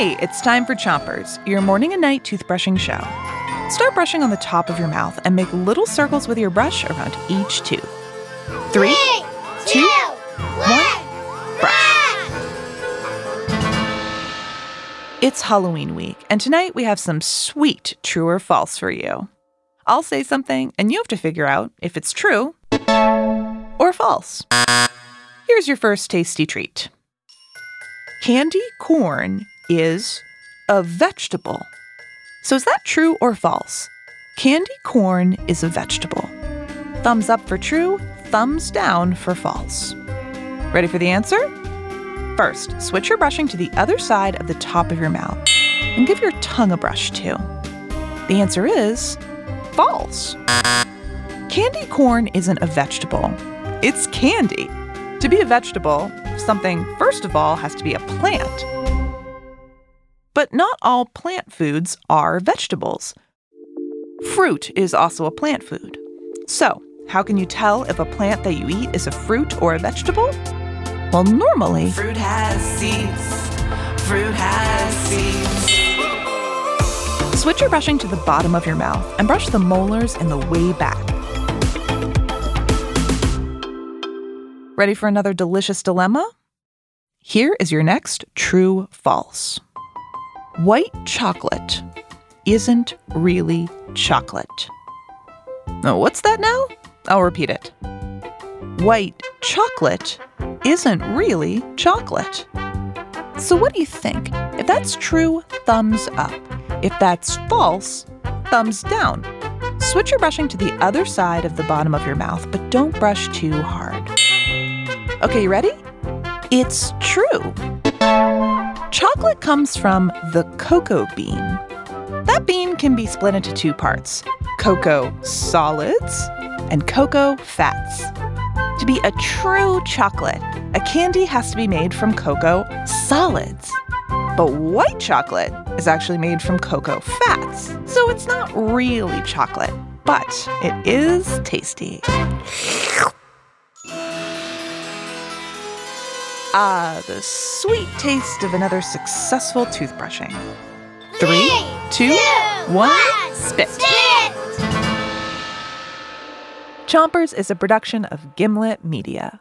Hey, it's time for Chompers, your morning and night toothbrushing show. Start brushing on the top of your mouth and make little circles with your brush around each tooth. Three, two, one, brush. It's Halloween week, and tonight we have some sweet true or false for you. I'll say something, and you have to figure out if it's true or false. Here's your first tasty treat candy corn is a vegetable. So is that true or false? Candy corn is a vegetable. Thumbs up for true, thumbs down for false. Ready for the answer? First, switch your brushing to the other side of the top of your mouth and give your tongue a brush too. The answer is false. Candy corn isn't a vegetable, it's candy. To be a vegetable, something, first of all, has to be a plant. But not all plant foods are vegetables. Fruit is also a plant food. So, how can you tell if a plant that you eat is a fruit or a vegetable? Well, normally, Fruit has seeds. Fruit has seeds. switch your brushing to the bottom of your mouth and brush the molars in the way back. Ready for another delicious dilemma? Here is your next true false. White chocolate isn't really chocolate. Oh, what's that now? I'll repeat it. White chocolate isn't really chocolate. So, what do you think? If that's true, thumbs up. If that's false, thumbs down. Switch your brushing to the other side of the bottom of your mouth, but don't brush too hard. Okay, you ready? It's true. Chocolate comes from the cocoa bean. That bean can be split into two parts cocoa solids and cocoa fats. To be a true chocolate, a candy has to be made from cocoa solids. But white chocolate is actually made from cocoa fats, so it's not really chocolate, but it is tasty. Ah, the sweet taste of another successful toothbrushing. Three, two, one, spit. Chompers is a production of Gimlet Media.